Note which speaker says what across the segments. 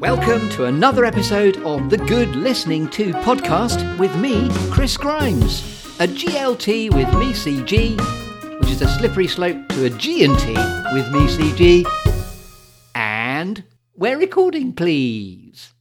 Speaker 1: Welcome to another episode of the Good Listening To podcast with me, Chris Grimes, a GLT with me CG, which is a slippery slope to a G&T with me CG. And we're recording, please.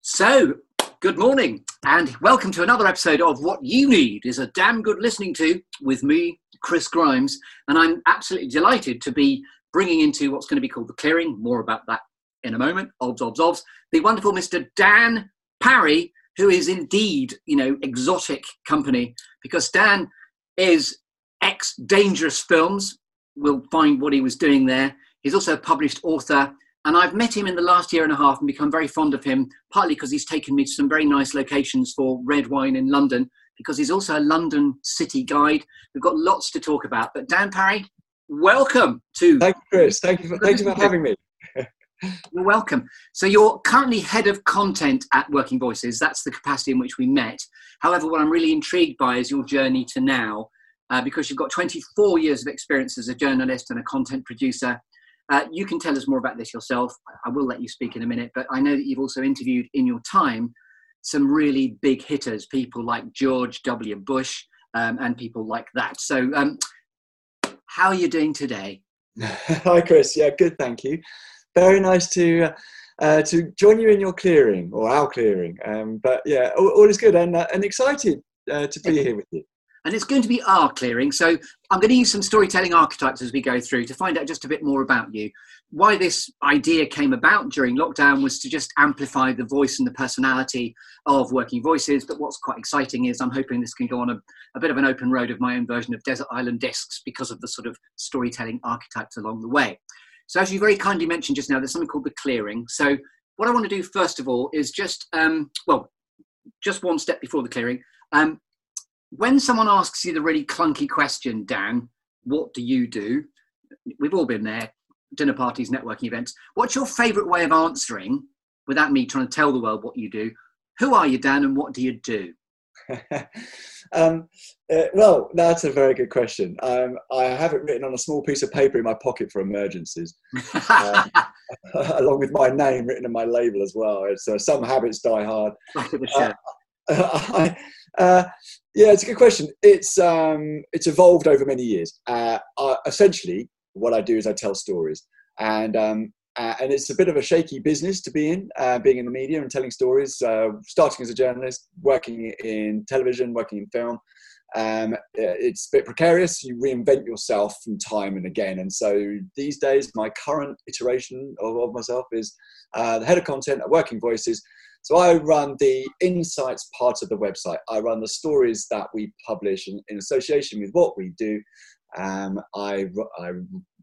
Speaker 1: So, good morning, and welcome to another episode of What You Need is a Damn Good Listening To with me, Chris Grimes, and I'm absolutely delighted to be bringing into what's going to be called the clearing. More about that in a moment. Obs, obs, obs. The wonderful Mr. Dan Parry, who is indeed, you know, exotic company because Dan is ex Dangerous Films. We'll find what he was doing there. He's also a published author. And I've met him in the last year and a half and become very fond of him, partly because he's taken me to some very nice locations for red wine in London, because he's also a London city guide. We've got lots to talk about. But Dan Parry, welcome to.
Speaker 2: Thank you, Chris. Thank you for, thank you for having me.
Speaker 1: You're welcome. So you're currently head of content at Working Voices. That's the capacity in which we met. However, what I'm really intrigued by is your journey to now, uh, because you've got 24 years of experience as a journalist and a content producer. Uh, you can tell us more about this yourself. I will let you speak in a minute, but I know that you've also interviewed in your time some really big hitters, people like George W. Bush um, and people like that. So, um, how are you doing today?
Speaker 2: Hi, Chris. Yeah, good. Thank you. Very nice to uh, uh, to join you in your clearing or our clearing. Um, but yeah, all, all, is good and uh, and excited uh, to be here with you
Speaker 1: and it's going to be our clearing. So I'm going to use some storytelling archetypes as we go through to find out just a bit more about you. Why this idea came about during lockdown was to just amplify the voice and the personality of Working Voices. But what's quite exciting is I'm hoping this can go on a, a bit of an open road of my own version of Desert Island Discs because of the sort of storytelling archetypes along the way. So as you very kindly mentioned just now, there's something called the clearing. So what I want to do first of all is just, um, well, just one step before the clearing. Um, when someone asks you the really clunky question, Dan, what do you do? We've all been there, dinner parties, networking events. What's your favourite way of answering without me trying to tell the world what you do? Who are you, Dan, and what do you do?
Speaker 2: um, uh, well, that's a very good question. Um, I have it written on a small piece of paper in my pocket for emergencies, uh, along with my name written in my label as well. It's uh, some habits die hard. Uh, uh, yeah, it's a good question. It's um, it's evolved over many years. Uh, I, essentially, what I do is I tell stories, and um, uh, and it's a bit of a shaky business to be in, uh, being in the media and telling stories. Uh, starting as a journalist, working in television, working in film. Um, it's a bit precarious. You reinvent yourself from time and again. And so these days, my current iteration of, of myself is uh, the head of content at Working Voices, so I run the insights part of the website. I run the stories that we publish in, in association with what we do. Um, I, I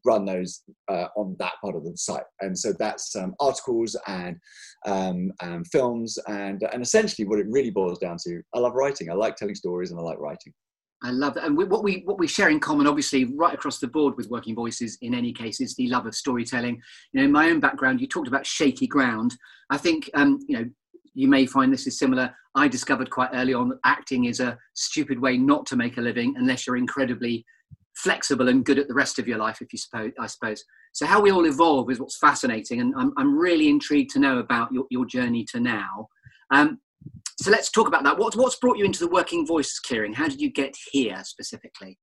Speaker 2: run those uh, on that part of the site. And so that's um, articles and um, um, films and, and essentially what it really boils down to. I love writing. I like telling stories and I like writing.
Speaker 1: I love that. And we, what we what we share in common, obviously, right across the board with Working Voices, in any case, is the love of storytelling. You know, in my own background, you talked about shaky ground. I think, um, you know, you may find this is similar. I discovered quite early on that acting is a stupid way not to make a living unless you're incredibly flexible and good at the rest of your life, if you suppose, I suppose. So how we all evolve is what's fascinating, and I'm, I'm really intrigued to know about your, your journey to now. Um, so let's talk about that. What's, what's brought you into the Working Voices clearing? How did you get here specifically?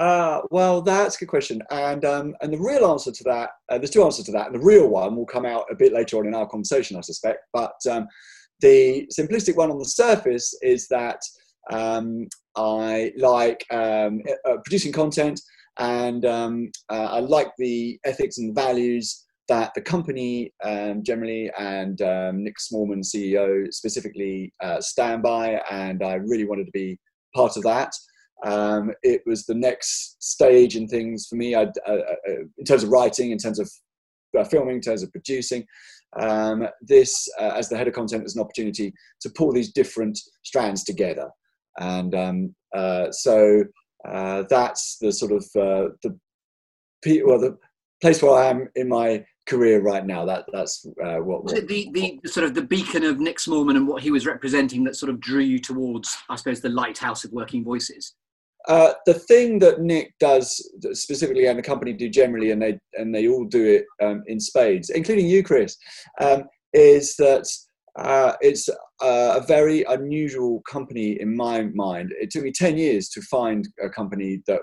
Speaker 2: Uh, well, that's a good question, and um, and the real answer to that, uh, there's two answers to that, and the real one will come out a bit later on in our conversation, I suspect. But um, the simplistic one on the surface is that um, I like um, uh, producing content, and um, uh, I like the ethics and values that the company um, generally and Nick Smallman, CEO, specifically uh, stand by, and I really wanted to be part of that. Um, it was the next stage in things for me, I, uh, uh, in terms of writing, in terms of uh, filming, in terms of producing. Um, this, uh, as the head of content, was an opportunity to pull these different strands together. And um, uh, so uh, that's the sort of the well, the place where I am in my career right now. That that's uh, what.
Speaker 1: Was it the, the sort of the beacon of Nick Smallman and what he was representing that sort of drew you towards, I suppose, the lighthouse of working voices?
Speaker 2: Uh, the thing that Nick does specifically, and the company do generally, and they and they all do it um, in spades, including you, Chris, um, is that uh, it's a very unusual company in my mind. It took me ten years to find a company that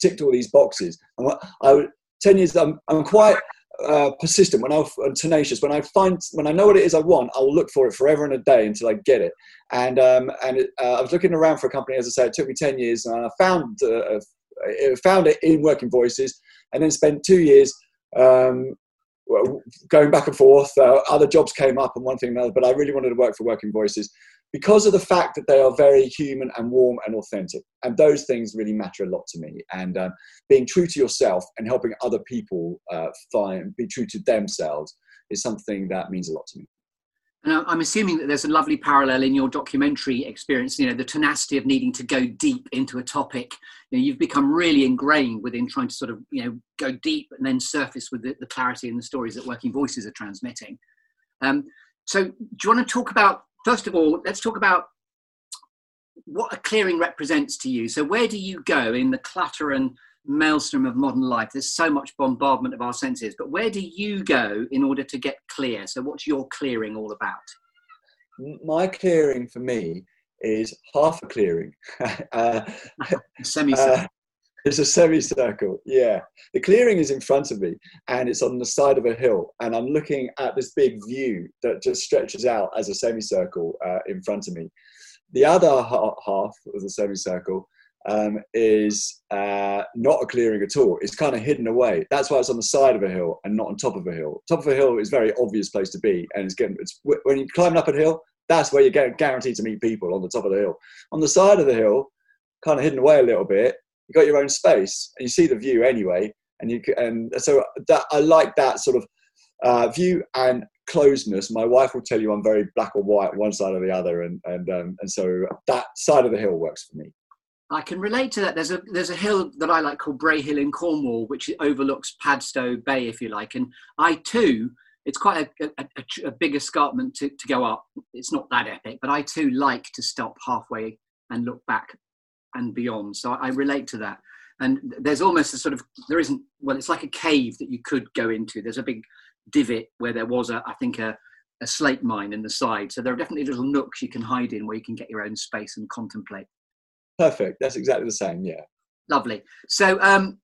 Speaker 2: ticked all these boxes. And I, ten years, I'm, I'm quite uh, persistent, when I am tenacious, when I find when I know what it is I want, I will look for it forever and a day until I get it. And um, and it, uh, I was looking around for a company, as I said, it took me ten years, and I found uh, found it in Working Voices, and then spent two years um, going back and forth. Uh, other jobs came up, and one thing and another, but I really wanted to work for Working Voices because of the fact that they are very human and warm and authentic. And those things really matter a lot to me. And um, being true to yourself and helping other people uh, find, be true to themselves is something that means a lot to me.
Speaker 1: And I'm assuming that there's a lovely parallel in your documentary experience, you know, the tenacity of needing to go deep into a topic. You know, you've become really ingrained within trying to sort of, you know, go deep and then surface with the, the clarity and the stories that Working Voices are transmitting. Um, so do you want to talk about first of all, let's talk about what a clearing represents to you. So, where do you go in the clutter and maelstrom of modern life? There's so much bombardment of our senses, but where do you go in order to get clear? So, what's your clearing all about?
Speaker 2: My clearing for me is half a clearing. uh,
Speaker 1: Semicircle. Uh,
Speaker 2: it's a semicircle, yeah. The clearing is in front of me and it's on the side of a hill. And I'm looking at this big view that just stretches out as a semicircle uh, in front of me. The other ha- half of the semicircle um, is uh, not a clearing at all. It's kind of hidden away. That's why it's on the side of a hill and not on top of a hill. Top of a hill is a very obvious place to be. And it's getting, it's, when you're climbing up a hill, that's where you're guaranteed to meet people on the top of the hill. On the side of the hill, kind of hidden away a little bit, you got your own space and you see the view anyway and you and so that i like that sort of uh, view and closeness my wife will tell you i'm very black or white one side or the other and and um, and so that side of the hill works for me
Speaker 1: I can relate to that. There's a there's a hill that I like called Brea Hill in Cornwall, which overlooks Padstow Bay, if you like. And I too, it's quite a, a, a, a big escarpment to, to go up. It's not that epic, but I too like to stop halfway and look back and beyond. So I relate to that. And there's almost a sort of there isn't well, it's like a cave that you could go into. There's a big divot where there was a I think a a slate mine in the side. So there are definitely little nooks you can hide in where you can get your own space and contemplate.
Speaker 2: Perfect. That's exactly the same. Yeah.
Speaker 1: Lovely. So um,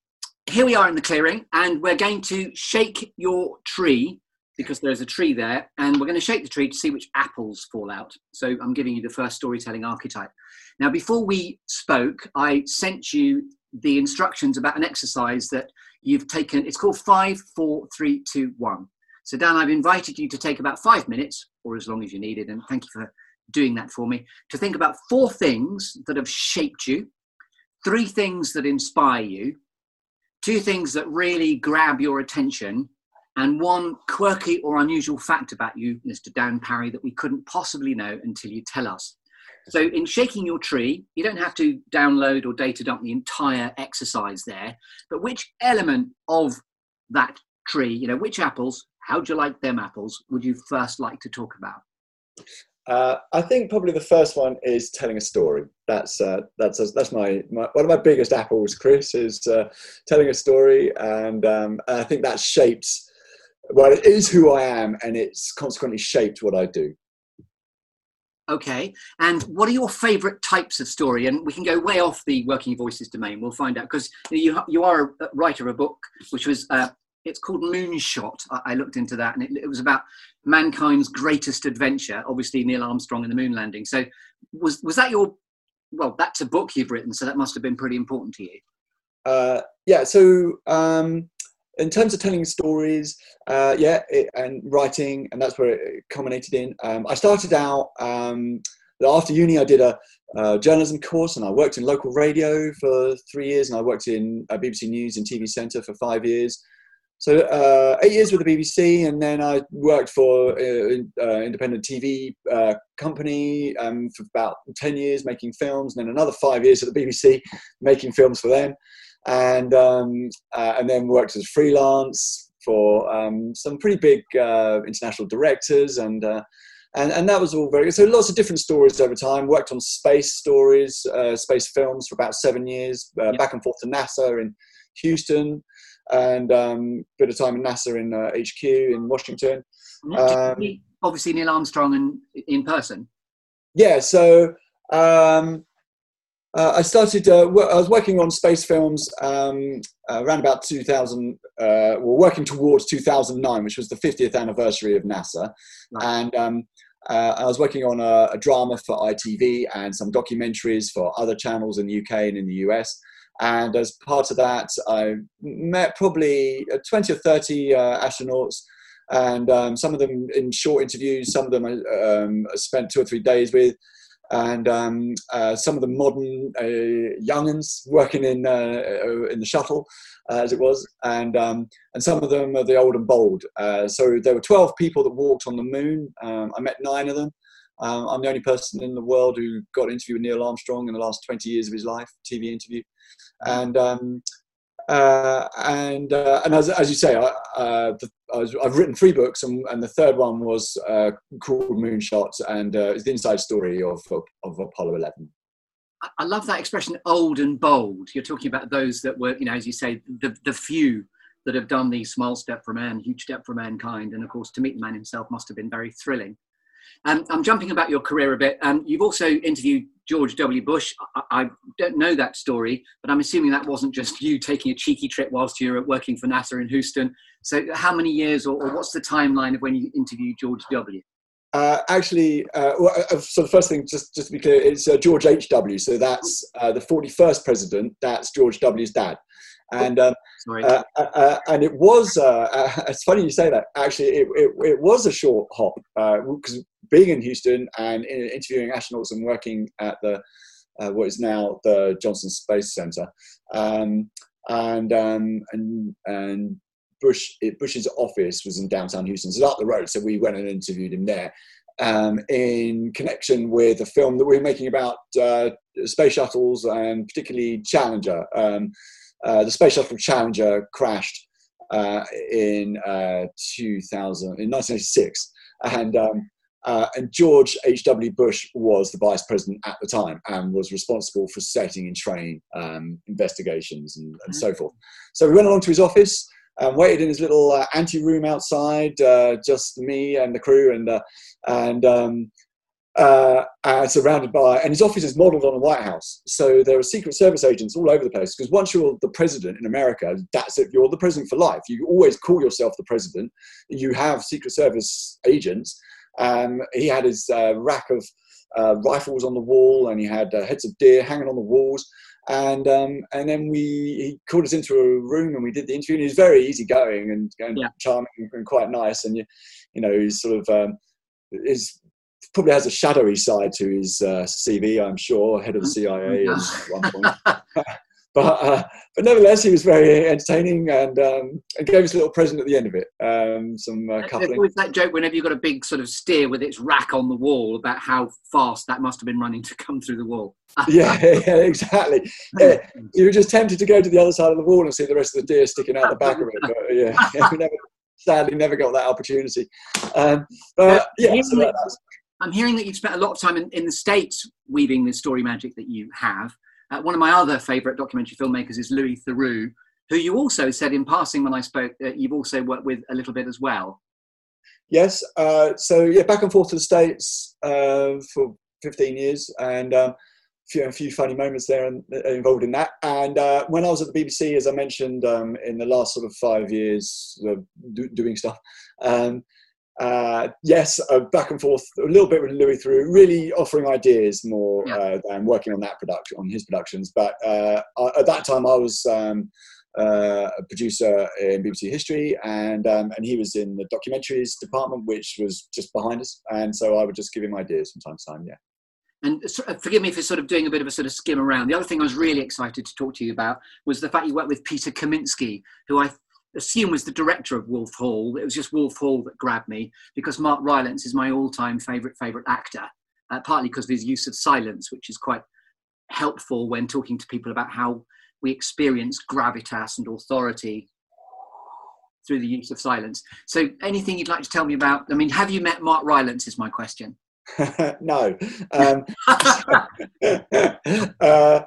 Speaker 1: here we are in the clearing, and we're going to shake your tree because there's a tree there, and we're going to shake the tree to see which apples fall out. So I'm giving you the first storytelling archetype. Now, before we spoke, I sent you the instructions about an exercise that you've taken. It's called five, four, three, two, one. So, Dan, I've invited you to take about five minutes, or as long as you needed, and thank you for doing that for me, to think about four things that have shaped you, three things that inspire you, two things that really grab your attention, and one quirky or unusual fact about you, Mr. Dan Parry, that we couldn't possibly know until you tell us. So, in shaking your tree, you don't have to download or data dump the entire exercise there, but which element of that tree, you know, which apples, how do you like them apples, would you first like to talk about?
Speaker 2: Uh, I think probably the first one is telling a story. That's uh, that's that's my, my, one of my biggest apples. Chris is uh, telling a story, and um, I think that shapes well, it is who I am, and it's consequently shaped what I do.
Speaker 1: Okay, and what are your favourite types of story? And we can go way off the working voices domain. We'll find out because you you are a writer of a book which was uh, it's called Moonshot. I, I looked into that, and it, it, was about mankind's greatest adventure. Obviously, Neil Armstrong and the moon landing. So, was was that your well? That's a book you've written, so that must have been pretty important to you.
Speaker 2: Uh, yeah. So um, in terms of telling stories, uh, yeah, it, and writing, and that's where it culminated in. Um, I started out um, after uni. I did a, a, journalism course, and I worked in local radio for three years, and I worked in uh, BBC News and TV Centre for five years. So uh, eight years with the BBC, and then I worked for an uh, uh, independent TV uh, company um, for about ten years, making films, and then another five years at the BBC, making films for them and um, uh, and then worked as freelance for um, some pretty big uh, international directors and uh, and and that was all very good. So lots of different stories over time. Worked on space stories, uh, space films for about seven years, uh, yeah. back and forth to NASA in Houston, and um, bit of time in NASA in uh, HQ in Washington.
Speaker 1: Um, obviously, Neil Armstrong and in person.
Speaker 2: Yeah, so um, uh, I started. Uh, I was working on space films um, uh, around about 2000. Uh, well, working towards 2009, which was the 50th anniversary of NASA, and um, uh, I was working on a, a, drama for ITV and some documentaries for other channels in the UK and in the US. And as part of that, I met probably uh, 20 or 30 astronauts and um, some of them in short interviews, some of them I um, spent two or three days with, and um, uh, some of the modern uh, younguns working in uh, uh in the shuttle, uh, as it was, and um, and some of them are the old and bold. Uh, so there were twelve people that walked on the moon. Um, I met nine of them. Um, I'm the only person in the world who got an interview with Neil Armstrong in the last 20 years of his life, TV interview, and um, and and as, as you say, the, I have written three books, and, and, the third one was uh, called Moonshot, and uh, it's the inside story of, of, of Apollo 11.
Speaker 1: I love that expression, old and bold. You're talking about those that were, you know, as you say, the, the few that have done the small step for man, huge step for mankind. And of course, to meet the man himself must have been very thrilling. Um, I'm jumping about your career a bit. Um, you've also interviewed George W. Bush. I, I, don't know that story, but I'm assuming that wasn't just you taking a cheeky trip whilst you were working for NASA in Houston. So, how many years, or, or what's the timeline of when you interviewed George W.?
Speaker 2: Uh, actually, uh, well, uh, so the first thing, just, just to be clear, it's uh, George H.W. So that's uh, the 41st president. That's George W.'s dad. And um, uh, uh, and it was it's funny you say that. Actually, it, it, it was a short hop because being in Houston and interviewing astronauts and working at the uh, what is now the Johnson Space Center, um, and um, and and Bush Bush's office was in downtown Houston, so up the road. So we went and interviewed him there. Um, in connection with a film that we were making about uh, space shuttles and particularly Challenger. Um, uh, the space shuttle Challenger crashed uh, in uh, 2000 in 1986, and um, uh, and George H.W. Bush was the vice president at the time and was responsible for setting in train um, investigations and, and, so forth. So we went along to his office and waited in his little uh, ante room outside, uh, just me and the crew, and uh, and um, uh, surrounded by, and his office is modelled on the White House. So there are Secret Service agents all over the place because once you're the president in America, that's it. You're the president for life. You always call yourself the president. You have Secret Service agents um, he had his uh, rack of uh, rifles on the wall, and he had uh, heads of deer hanging on the walls. And um, and then we he called us into a room and we did the interview. And he was very easygoing and, and yeah. charming and quite nice. And you you know he's sort of um, is probably has a shadowy side to his uh, CV, I'm sure, head of the CIA at one point. but uh, but nevertheless, he was very entertaining and, um, and gave us a little present at the end of it. Um, some uh, coupling.
Speaker 1: With that joke, whenever you've got a big sort of steer with its rack on the wall, about how fast that must have been running to come through the wall.
Speaker 2: yeah, yeah, exactly. Yeah, you were just tempted to go to the other side of the wall and see the rest of the deer sticking out the back of it. But yeah, yeah we never, sadly never got that opportunity. Um, but yeah, so that,
Speaker 1: I'm hearing that you've spent a lot of time in, in the States weaving the story magic that you have. Uh, one of my other favourite documentary filmmakers is Louis Theroux, who you also said in passing when I spoke, uh, you've also worked with a little bit as well.
Speaker 2: Yes. Uh, so, yeah, back and forth to the States uh, for 15 years and um, a, few, a few funny moments there and, uh, involved in that. And uh, when I was at the BBC, as I mentioned, um, in the last sort of five years do, doing stuff, um, uh, yes, uh, back and forth a little bit with Louis Theroux, really offering ideas more yeah. uh, than working on that production, on his productions. But uh, at that time, I was um, uh, a producer in BBC History, and um, and he was in the documentaries department, which was just behind us. And so I would just give him ideas from time to time. Yeah.
Speaker 1: And uh, forgive me for sort of doing a bit of a sort of skim around. The other thing I was really excited to talk to you about was the fact you worked with Peter Kosminsky, who I assume was the director of Wolf Hall. It was just Wolf Hall that grabbed me because Mark Rylance is my all-time favourite favourite actor, uh, partly because of his use of silence, which is quite helpful when talking to people about how we experience gravitas and authority. through the use of silence. So, anything you'd like to tell me about? I mean, have you met Mark Rylance? Is my question.
Speaker 2: no. Um, uh,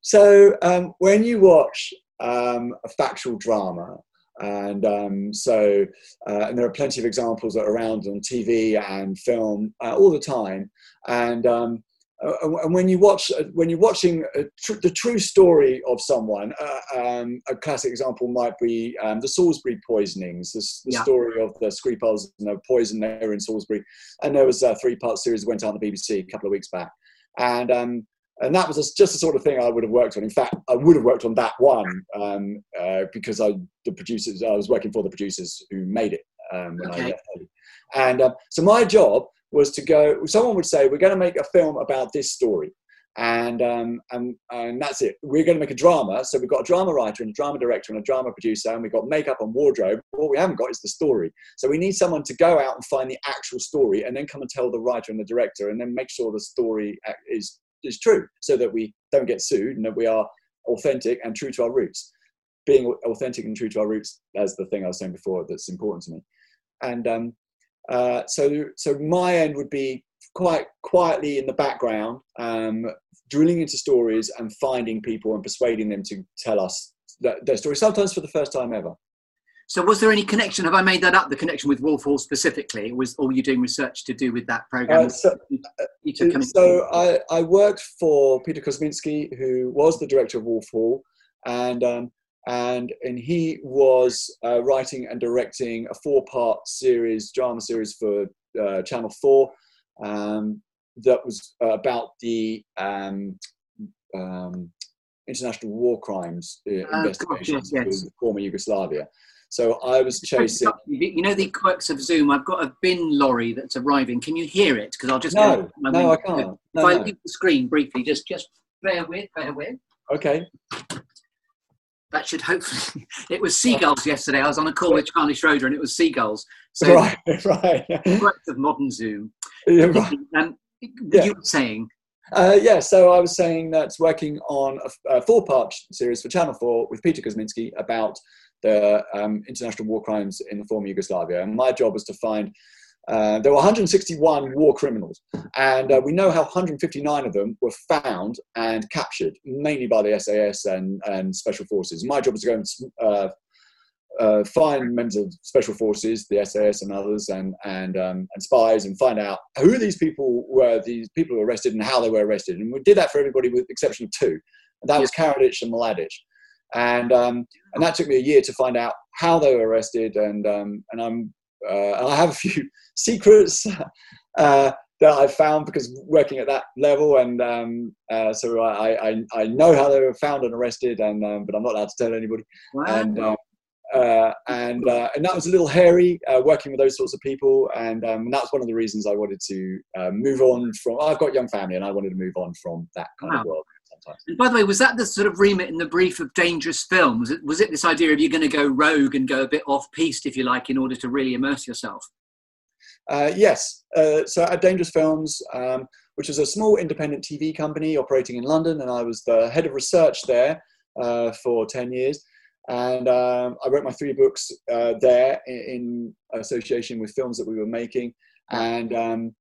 Speaker 2: so, um, when you watch um, a factual drama, and um, so, uh, and there are plenty of examples that are around on TV and film uh, all the time. And um, uh, and when you watch uh, when you're watching tr- the true story of someone uh, um, a classic example might be um, the salisbury poisonings the, the yeah. story of the skripals and the poison there in salisbury and there was a three part series that went on the bbc a couple of weeks back and um, and that was just the sort of thing I would have worked on. In fact, I would have worked on that one um, uh, because I, the producers, I was working for the producers who made it um, when okay. And uh, so my job was to go, someone would say, we're going to make a film about this story. And, um, and, and that's it. We're going to make a drama. So we've got a drama writer and a drama director and a drama producer, and we've got makeup and wardrobe. What we haven't got is the story. So we need someone to go out and find the actual story and then come and tell the writer and the director and then make sure the story is, is true so that we don't get sued and that we are authentic and true to our roots. Being authentic and true to our roots, that's the thing I was saying before that's important to me. And um, uh, so, so my end would be quite quietly in the background, um, drilling into stories and finding people and persuading them to tell us that, their story, sometimes for the first time ever.
Speaker 1: So, was there any connection? Have I made that up? The connection with Wolf Hall specifically? Was all you doing research to do with that program? Uh,
Speaker 2: so, uh, so I, I, worked for Peter Kosminsky, who was the director of Wolf Hall, and um, and and he was uh, writing and directing a four-part series, drama series for uh, Channel Four, um, that was uh, about the um, um, international war crimes uh, uh, investigations yes, yes. former Yugoslavia. So I was chasing.
Speaker 1: You know the quirks of Zoom. I've got a bin lorry that's arriving. Can you hear it? Because I'll just
Speaker 2: no, no, I can't.
Speaker 1: No, if I leave the screen briefly, just just bear with, bear with.
Speaker 2: Okay
Speaker 1: that should hopefully. It was seagulls yesterday. I was on a call with Charlie Schroeder, and it was seagulls.
Speaker 2: So right, right.
Speaker 1: Quirks of modern Zoom. Yeah, right. Um, yeah. You were saying.
Speaker 2: Uh, yeah, so I was saying that working on a, a four-part series for Channel Four with Peter Kosminsky about the um, international war crimes in the former Yugoslavia, and my job was to find uh, there were 161 war criminals, and uh, we know how 159 of them were found and captured, mainly by the SAS and, and special forces. My job was to go and uh, uh, find members of special forces, the SAS and others, and and um, and spies, and find out who these people were, these people who were arrested, and how they were arrested. And we did that for everybody, with the exception of two, and that was Karadzic and Mladic. And um, and that took me a year to find out how they were arrested, and um, and I'm uh, I have a few secrets uh, that I've found because working at that level, and um, uh, so I, I, I know how they were found and arrested, and um, but I'm not allowed to tell anybody. Wow. And uh, uh, and uh, and that was a little hairy working with those sorts of people, and, um, and that one of the reasons I wanted to move on from. I've got a young family, and I wanted to move on from that kind wow. of world.
Speaker 1: And by the way, was that the sort of remit in the brief of Dangerous Film? Was it, was it this idea of you're going to go rogue and go a bit off piste, if you like, in order to really immerse yourself?
Speaker 2: Uh, yes. Uh, so at Dangerous Films, um, which is a small independent TV company operating in London, and I was the head of research there uh, for 10 years. And um, I wrote my three books uh, there in, in, association with films that we were making. And um,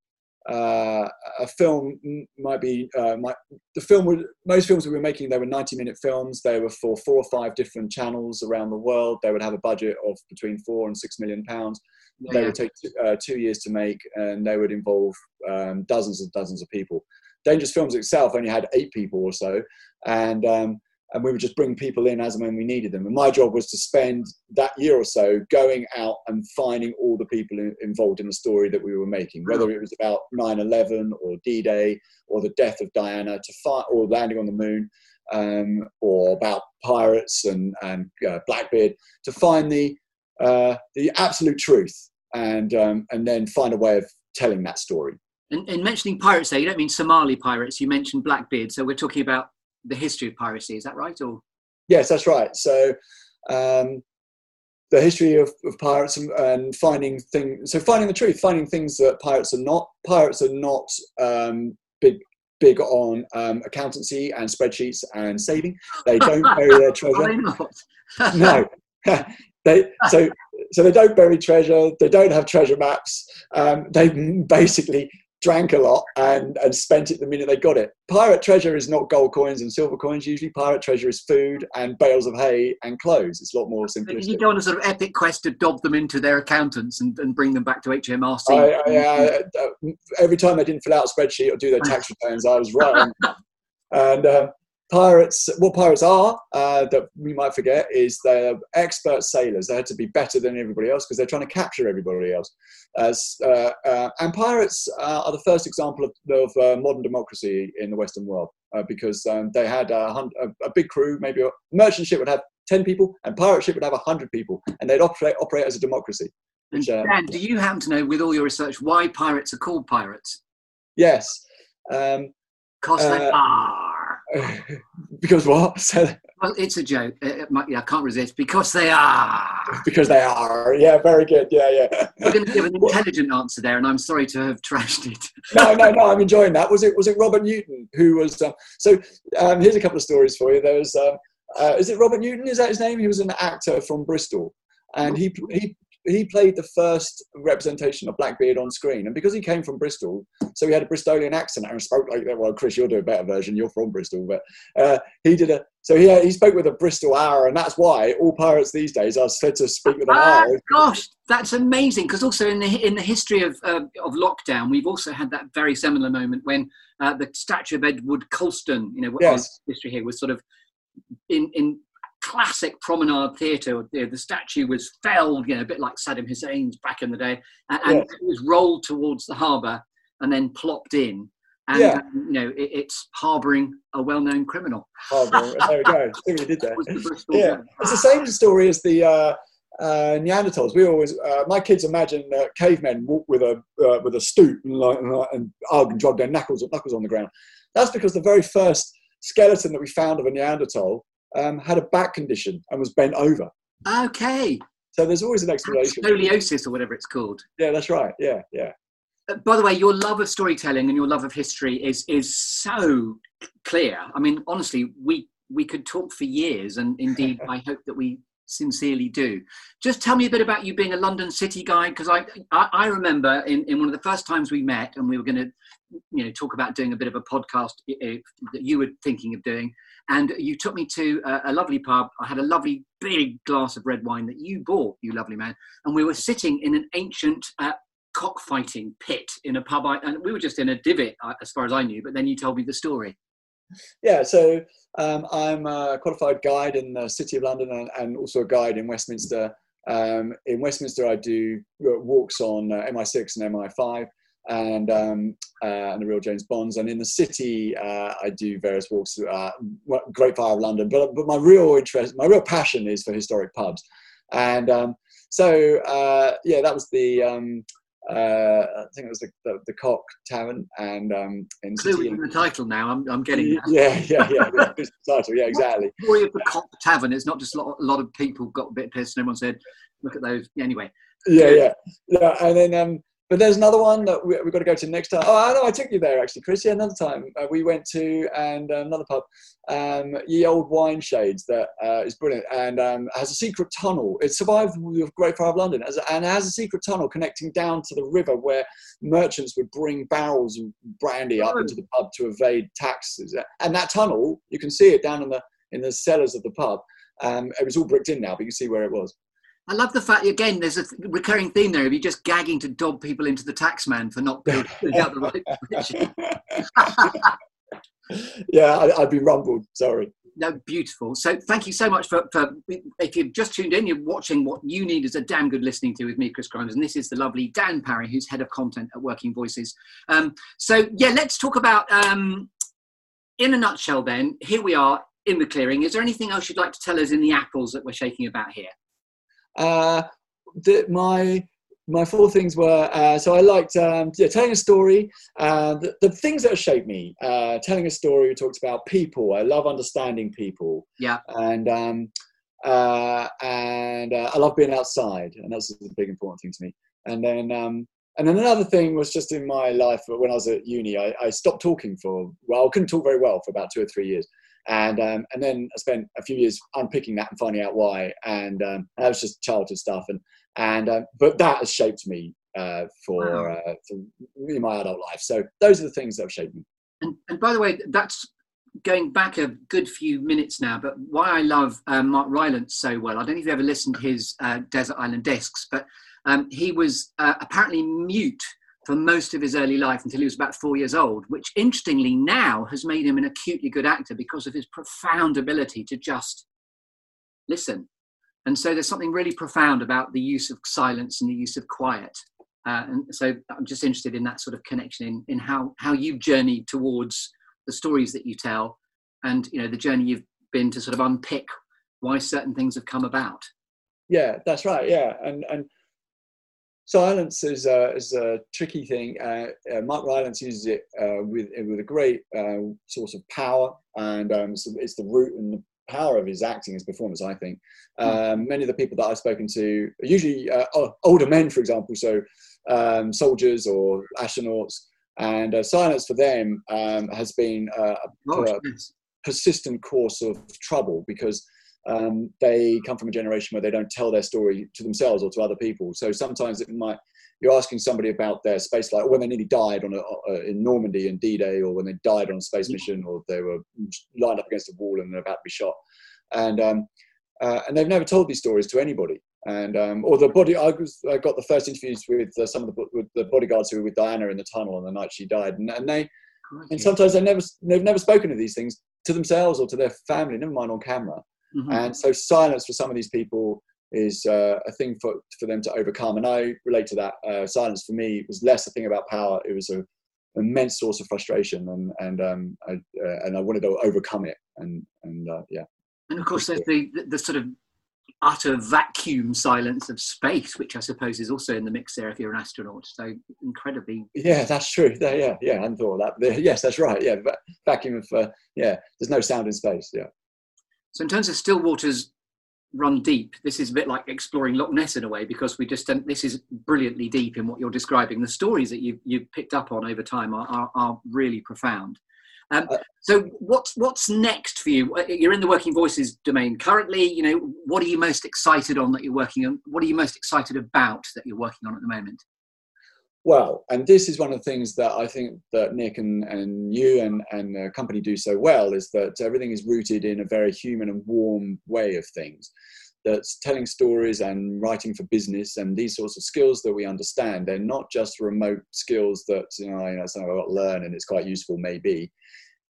Speaker 2: uh, a film might be uh, might, the film would most films we were making they were 90 minute films. They were for four or five different channels around the world. They would have a budget of between four and six million pounds. Yeah, they would take two, uh, two, years to make and they would involve um, dozens and dozens of people. Dangerous films itself only had eight people or so. And um, and we would just bring people in as and when we needed them. And my job was to spend that year or so going out and finding all the people involved in the story that we were making, whether it was about 9/11 or D-Day or the death of Diana, to find or landing on the moon, um, or about pirates and and uh, Blackbeard, to find the uh, the absolute truth and um, and then find a way of telling that story.
Speaker 1: And, and mentioning pirates there, you don't mean Somali pirates. You mentioned Blackbeard, so we're talking about the history of piracy. Is that right? Or
Speaker 2: yes, that's right. So um, the history of, of pirates and, and, finding things. So finding the truth, finding things that pirates are not. Pirates are not um, big big on um, accountancy and spreadsheets and saving. They don't bury their treasure.
Speaker 1: Are they not?
Speaker 2: no. they so so they don't bury treasure. They don't have treasure maps. Um, they basically drank a lot and, and spent it the minute they got it. Pirate treasure is not gold coins and silver coins. Usually, pirate treasure is food and bales of hay and clothes. It's a lot more simplistic.
Speaker 1: You go on a sort of epic quest to dob them into their accountants and, and bring them back to HMRC.
Speaker 2: I, I, uh, every time they didn't fill out a spreadsheet or do their tax returns, I was right. and uh, pirates, what pirates are, uh, that we might forget, is they're expert sailors. They had to be better than everybody else because they're trying to capture everybody else. As, uh, uh, and pirates uh, are the first example of, of uh, modern democracy in the Western world uh, because um, they had a, a, big crew, maybe a merchant ship would have 10 people and pirate ship would have 100 people and they'd operate, operate as a democracy.
Speaker 1: Which, Dan, do you happen to know, with all your research, why pirates are called pirates?
Speaker 2: Yes. Um,
Speaker 1: because they are.
Speaker 2: because what?
Speaker 1: well, it's a joke. It might, yeah, I can't resist. Because they are.
Speaker 2: Because they are. Yeah, very good. Yeah, yeah.
Speaker 1: We're going to give an intelligent answer there, and I'm sorry to have trashed it.
Speaker 2: no, no, no. I'm enjoying that. Was it? Was it Robert Newton who was? Um, so um, here's a couple of stories for you. There was. Um, uh, is it Robert Newton? Is that his name? He was an actor from Bristol, and he he he played the first representation of Blackbeard on screen, and because he came from Bristol, so he had a Bristolian accent and spoke like that. Well, Chris, you'll do a better version. You're from Bristol, but uh, he did a. So he he spoke with a Bristol hour, and that's why all pirates these days are said to speak with an
Speaker 1: ah, Gosh, that's amazing! Because also in the in the history of uh, of lockdown, we've also had that very similar moment when uh, the statue of Edward Colston, you know, yes. history here was sort of in in classic promenade theatre. The, the, statue was felled, you know, a bit like Saddam Hussein's back in the day, and, and it was rolled towards the harbour and then plopped in. And yeah. um, you know, it, it's harbouring a well-known criminal.
Speaker 2: There we go. I think we did that. yeah, it's the same story as the. Uh, uh, Neanderthals. We always, uh, my kids imagine uh, cavemen walk with a uh, with a stoop and, like, and, and and jog their knuckles knuckles on the ground. That's because the very first skeleton that we found of a Neanderthal um, had a back condition and was bent over.
Speaker 1: Okay.
Speaker 2: So there's always an explanation.
Speaker 1: Scoliosis or whatever it's called.
Speaker 2: Yeah, that's right. Yeah, yeah.
Speaker 1: Uh, by the way, your love of storytelling and your love of history is is so clear. I mean, honestly, we we could talk for years, and indeed, I hope that we sincerely do. Just tell me a bit about you being a London City guy, because I, I, I remember in, in one of the first times we met, and we were going to you know talk about doing a bit of a podcast that you were thinking of doing and you took me to a, a, lovely pub. I had a lovely big glass of red wine that you bought you lovely man. And we were sitting in an ancient uh, cockfighting pit in a pub I, and we were just in a divot uh, as far as i knew but then you told me the story.
Speaker 2: Yeah so um, i'm a qualified guide in the city of london and, and also a guide in westminster. Um, in westminster i do uh, walks on uh, mi6 and mi5 and um, uh, and the real James Bonds. And in the city, uh, I do various walks, uh, Great Fire of London. But but my real interest, my real passion is for historic pubs, and um, so uh, yeah, that was the. Um, uh, I think it was the, the, the Cock Tavern and um, in
Speaker 1: Clearly in the title now. I'm, I'm getting
Speaker 2: that. Yeah, yeah, yeah. yeah title. Yeah, exactly.
Speaker 1: The story of the Cock Tavern. It's not just a lot, a lot of people got a bit pissed and everyone said, "Look at those." Anyway.
Speaker 2: Yeah, yeah, yeah. And then um, but there's another one that we, have got to go to next time. Oh, I know, I took you there actually, Chris. Yeah, another time uh, we went to and uh, another pub, um, Ye Old Wine Shades, that uh, is brilliant and um, has a secret tunnel. It survived the Great Fire of London a, and has a secret tunnel connecting down to the river where merchants would bring barrels of brandy up into the pub to evade taxes. And that tunnel, you can see it down in the in the cellars of the pub. Um, it was all bricked in now, but you can see where it was.
Speaker 1: I love the fact again. There's a recurring theme there of you just gagging to dob people into the taxman for not filling out the
Speaker 2: right yeah, I, would be rumbled. Sorry.
Speaker 1: No, beautiful. So thank you so much for, for if you've just tuned in, you're watching what you need is a damn good listening to with me, Chris Grimes, and this is the lovely Dan Parry, who's head of content at Working Voices. Um, so yeah, let's talk about. Um, in a nutshell, then here we are in the clearing. Is there anything else you'd like to tell us in the apples that we're shaking about here?
Speaker 2: Uh, my my four things were uh, so I liked um, yeah, telling a story. Uh, the, the, things that have shaped me, uh, telling a story. We talked about people. I love understanding people.
Speaker 1: Yeah.
Speaker 2: And um, uh, and uh, I love being outside, and that's a big important thing to me. And then um, and then another thing was just in my life when I was at uni, I, I stopped talking for well, I couldn't talk very well for about two or three years. And um, and then I spent a few years unpicking that and finding out why. And um, that was just childhood stuff. And and um, but that has shaped me uh, for, wow. uh, for my adult life. So those are the things that have shaped me.
Speaker 1: And, and by the way, that's going back a good few minutes now, but why I love um, Mark Rylance so well, I don't know if you've ever listened to his uh, Desert Island Discs, but um, he was uh, apparently mute for most of his early life until he was about four years old, which interestingly now has made him an acutely good actor because of his profound ability to just listen. And so there's something really profound about the use of silence and the use of quiet. Uh, and so I'm just interested in that sort of connection in, in how, how you've journeyed towards the stories that you tell and you know the journey you've been to sort of unpick why certain things have come about
Speaker 2: yeah that's right yeah and and silence is a, is a tricky thing. Uh, uh, mark rylance uses it uh, with with a great uh, source of power and um, so it's the root and the power of his acting his performance i think. Hmm. um, many of the people that i've spoken to usually uh, older men for example so um, soldiers or astronauts and uh, silence for them um, has been uh, a, a persistent course of trouble because um, they come from a generation where they don't tell their story to themselves or to other people. So sometimes it might you're asking somebody about their space flight, or when they nearly died on a, uh, in Normandy in D-Day, or when they died on a space mission, or they were lined up against a wall and they're about to be shot, and um, uh, and they've never told these stories to anybody and um, or the body. I, was, I got the first interviews with uh, some of the with the bodyguards who were with Diana in the tunnel on the night she died, and, and they and sometimes they never they've never spoken of these things to themselves or to their family, never mind on camera. Mm-hmm. And so silence for some of these people is uh, a thing for for them to overcome, and I relate to that. Uh, silence for me was less a thing about power; it was a immense source of frustration, and and um, I, uh, and I wanted to overcome it, and and uh, yeah.
Speaker 1: And of course, there's the, the, sort of utter vacuum silence of space, which I suppose is also in the mix there if you're an astronaut. So incredibly.
Speaker 2: Yeah, that's true. Yeah, yeah, I hadn't thought of that. Yes, that's right. Yeah, vacuum of uh, yeah. There's no sound in space. Yeah.
Speaker 1: So in terms of still waters run deep, this is a bit like exploring Loch Ness in a way because we just don't, this is brilliantly deep in what you're describing. The stories that you you've picked up on over time are, are, are really profound. Um, uh, so what's what's next for you? Uh, you're in the working voices domain currently. You know, what are you most excited on that you're working on? What are you most excited about that you're working on at the moment?
Speaker 2: Well, and this is one of the things that I think that Nick and, and you and, and the company do so well is that everything is rooted in a very human and warm way of things. That's telling stories and writing for business and these sorts of skills that we understand. They're not just remote skills that you know, you know something I've got to learn and it's quite useful, maybe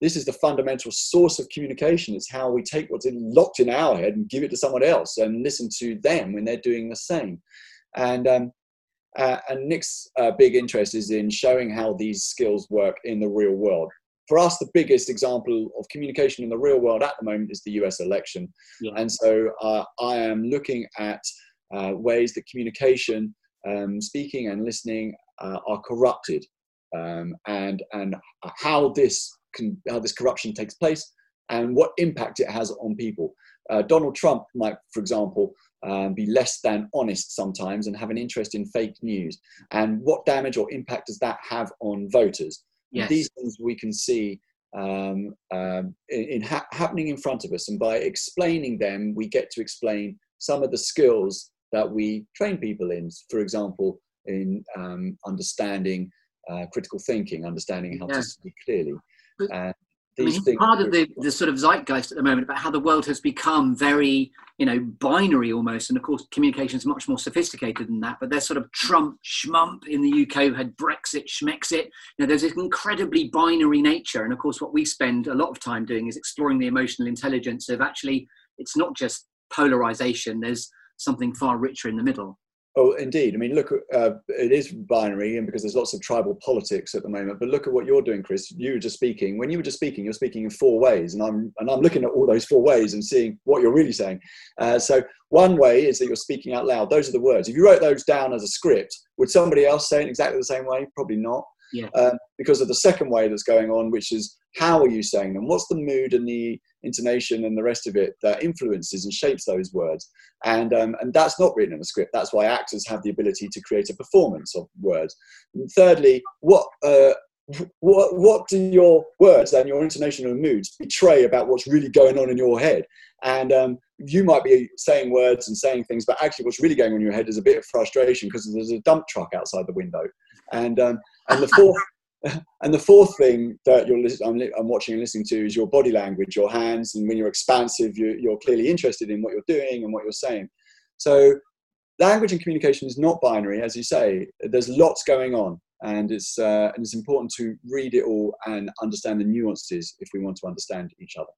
Speaker 2: this is the fundamental source of communication. It's how we take what's in, locked in our head and give it to someone else and listen to them when they're doing the same. And um, uh, and Nick's uh, big interest is in showing how these skills work in the real world. For us, the biggest example of communication in the real world at the moment is the US election. Yeah. And so uh, I am looking at uh, ways that communication, um, speaking and listening uh, are corrupted um, and, and how this can, how this corruption takes place and what impact it has on people. Uh, Donald Trump might, for example, um, be less than honest sometimes and have an interest in fake news. And what damage or impact does that have on voters? Yes. These things we can see um, um, in, in ha- happening in front of us, and by explaining them, we get to explain some of the skills that we train people in. For example, in um, understanding uh, critical thinking, understanding how yeah. to speak clearly.
Speaker 1: And I mean, part of the, the sort of zeitgeist at the moment about how the world has become very, you know, binary almost. And of course, communication is much more sophisticated than that. But there's sort of Trump, Schmump in the UK who had Brexit, Schmexit. You know, there's this incredibly binary nature. And of course, what we spend a lot of time doing is exploring the emotional intelligence of actually, it's not just polarization, there's something far richer in the middle.
Speaker 2: Oh, indeed. I mean, look, uh, it is binary, and because there's lots of tribal politics at the moment. But look at what you're doing, Chris. You were just speaking. When you were just speaking, you're speaking in four ways, and I'm and I'm looking at all those four ways and seeing what you're really saying. Uh, so one way is that you're speaking out loud. Those are the words. If you wrote those down as a script, would somebody else say it exactly the same way? Probably not.
Speaker 1: Yeah. Um,
Speaker 2: because of the second way that's going on, which is how are you saying them? What's the mood and the intonation and the rest of it that influences and shapes those words? And um, and that's not written in a script. That's why actors have the ability to create a performance of words. And thirdly, what uh, what, what do your words and your intonation and moods betray about what's really going on in your head? And um, you might be saying words and saying things, but actually, what's really going on in your head is a bit of frustration because there's a dump truck outside the window. And um, and the fourth and the fourth thing that you're I'm, I'm, watching and listening to is your body language, your hands, and when you're expansive, you, you're clearly interested in what you're doing and what you're saying. So, language and communication is not binary, as you say. There's lots going on, and it's uh, and it's important to read it all and understand the nuances if we want to understand each other.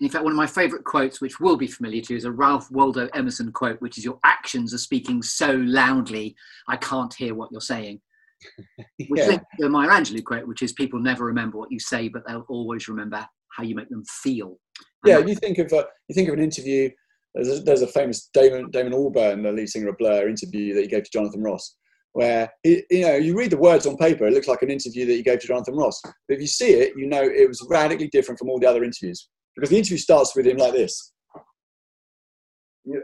Speaker 1: In fact, one of my favourite quotes, which will be familiar to you, is a Ralph Waldo Emerson quote, which is "Your actions are speaking so loudly, I can't hear what you're saying." Which yeah. the Maya Angelou quote, which is "People never remember what you say, but they'll always remember how you make them feel."
Speaker 2: And yeah, you think of a, you think of an interview. There's a, there's a famous Damon Damon Albarn, the lead singer of Blur, interview that he gave to Jonathan Ross, where he, you know you read the words on paper, it looks like an interview that he gave to Jonathan Ross, but if you see it, you know it was radically different from all the other interviews because the interview starts with him like this.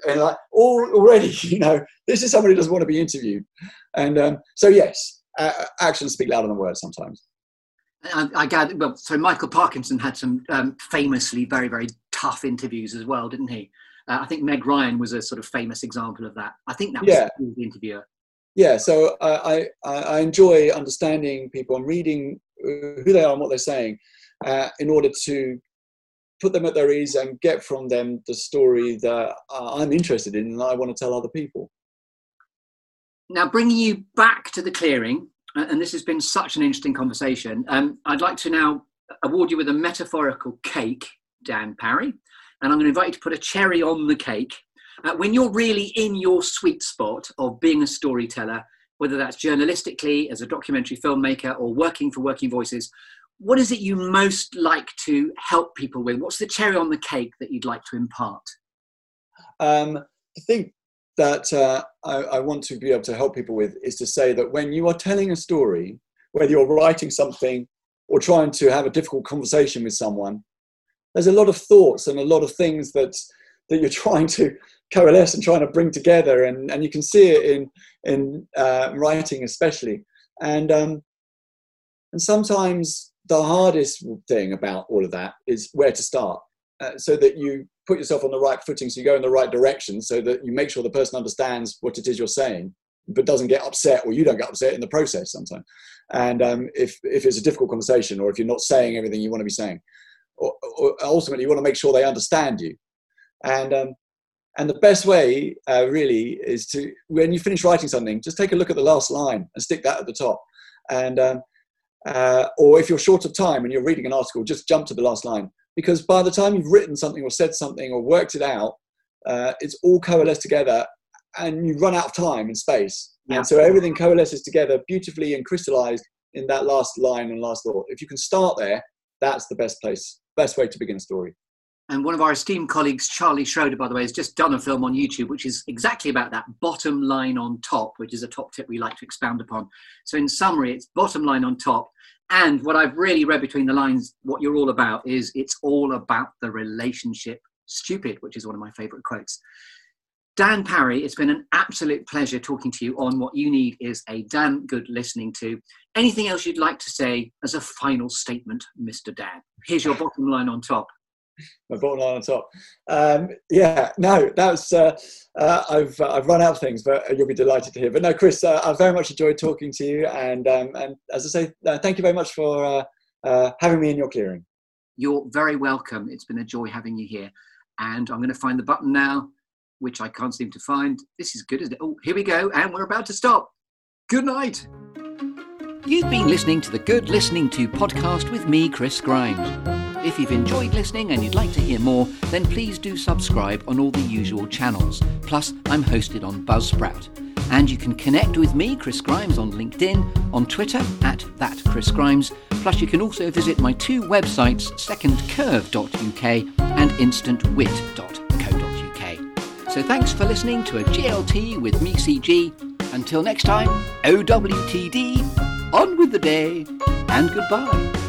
Speaker 2: And like already, you know, this is somebody who doesn't want to be interviewed. And um, so, yes, uh, actions speak louder than words sometimes.
Speaker 1: I, I gather. Well, so Michael Parkinson had some um, famously very very tough interviews as well, didn't he? Uh, I think Meg Ryan was a sort of famous example of that. I think that was yeah. the interviewer.
Speaker 2: Yeah, so uh, I, I enjoy understanding people and reading uh, who they are and what they're saying uh, in order to put them at their ease and get from them the story that I'm interested in and I want to tell other people.
Speaker 1: Now, bringing you back to the clearing, and this has been such an interesting conversation, um, I'd like to now award you with a metaphorical cake, Dan Parry, and I'm going to invite you to put a cherry on the cake. Uh, when you're really in your sweet spot of being a storyteller, whether that's journalistically, as a documentary filmmaker, or working for Working Voices, what is it you most like to help people with? What's the cherry on the cake that you'd like to impart?
Speaker 2: Um, I think that uh, I, I, want to be able to help people with is to say that when you are telling a story, whether you're writing something or trying to have a difficult conversation with someone, there's a lot of thoughts and a lot of things that that you're trying to coalesce and trying to bring together, and, and you can see it in in uh, writing especially, and um, and sometimes the hardest thing about all of that is where to start, uh, so that you put yourself on the right footing so you go in the right direction so that you make sure the person understands what it is you're saying but doesn't get upset or you don't get upset in the process sometimes. And um, if, if it's a difficult conversation or if you're not saying everything you want to be saying or, or ultimately you want to make sure they understand you. And um, and the best way uh, really is to when you finish writing something just take a look at the last line and stick that at the top. And um, uh, or if you're short of time and you're reading an article just jump to the last line because by the time you've written something or said something or worked it out, uh, it's all coalesced together and you run out of time and space. Yeah. And so everything coalesces together beautifully and crystallized in that last line and last thought. If you can start there, that's the best place, best way to begin a story.
Speaker 1: And one of our esteemed colleagues, Charlie Schroeder, by the way, has just done a film on YouTube, which is exactly about that bottom line on top, which is a top tip we like to expound upon. So, in summary, it's bottom line on top. And what I've really read between the lines, what you're all about is it's all about the relationship stupid, which is one of my favorite quotes. Dan Parry, it's been an absolute pleasure talking to you on what you need is a damn good listening to. Anything else you'd like to say as a final statement, Mr. Dan? Here's your bottom line on top
Speaker 2: my bottom line on top. Um, yeah, no, that's uh, uh, I've uh, I've run out of things, but you'll be delighted to hear. But no, Chris, uh, I very much enjoyed talking to you, and um, and as I say, uh, thank you very much for uh, having me in your clearing.
Speaker 1: You're very welcome. It's been a joy having you here, and I'm going to find the button now, which I can't seem to find. This is good, isn't it? Oh, here we go, and we're about to stop. Good night. You've been listening to the Good Listening To podcast with me, Chris Grimes. If you've enjoyed listening and you'd like to hear more, then please do subscribe on all the usual channels. Plus, I'm hosted on Buzzsprout. And you can connect with me, Chris Grimes, on LinkedIn, on Twitter at that Chris Grimes. Plus, you can also visit my two websites, secondcurve.uk and instantwit.co.uk. So thanks for listening to a GLT with me, CG. Until next time, OWTD on with the day, and goodbye.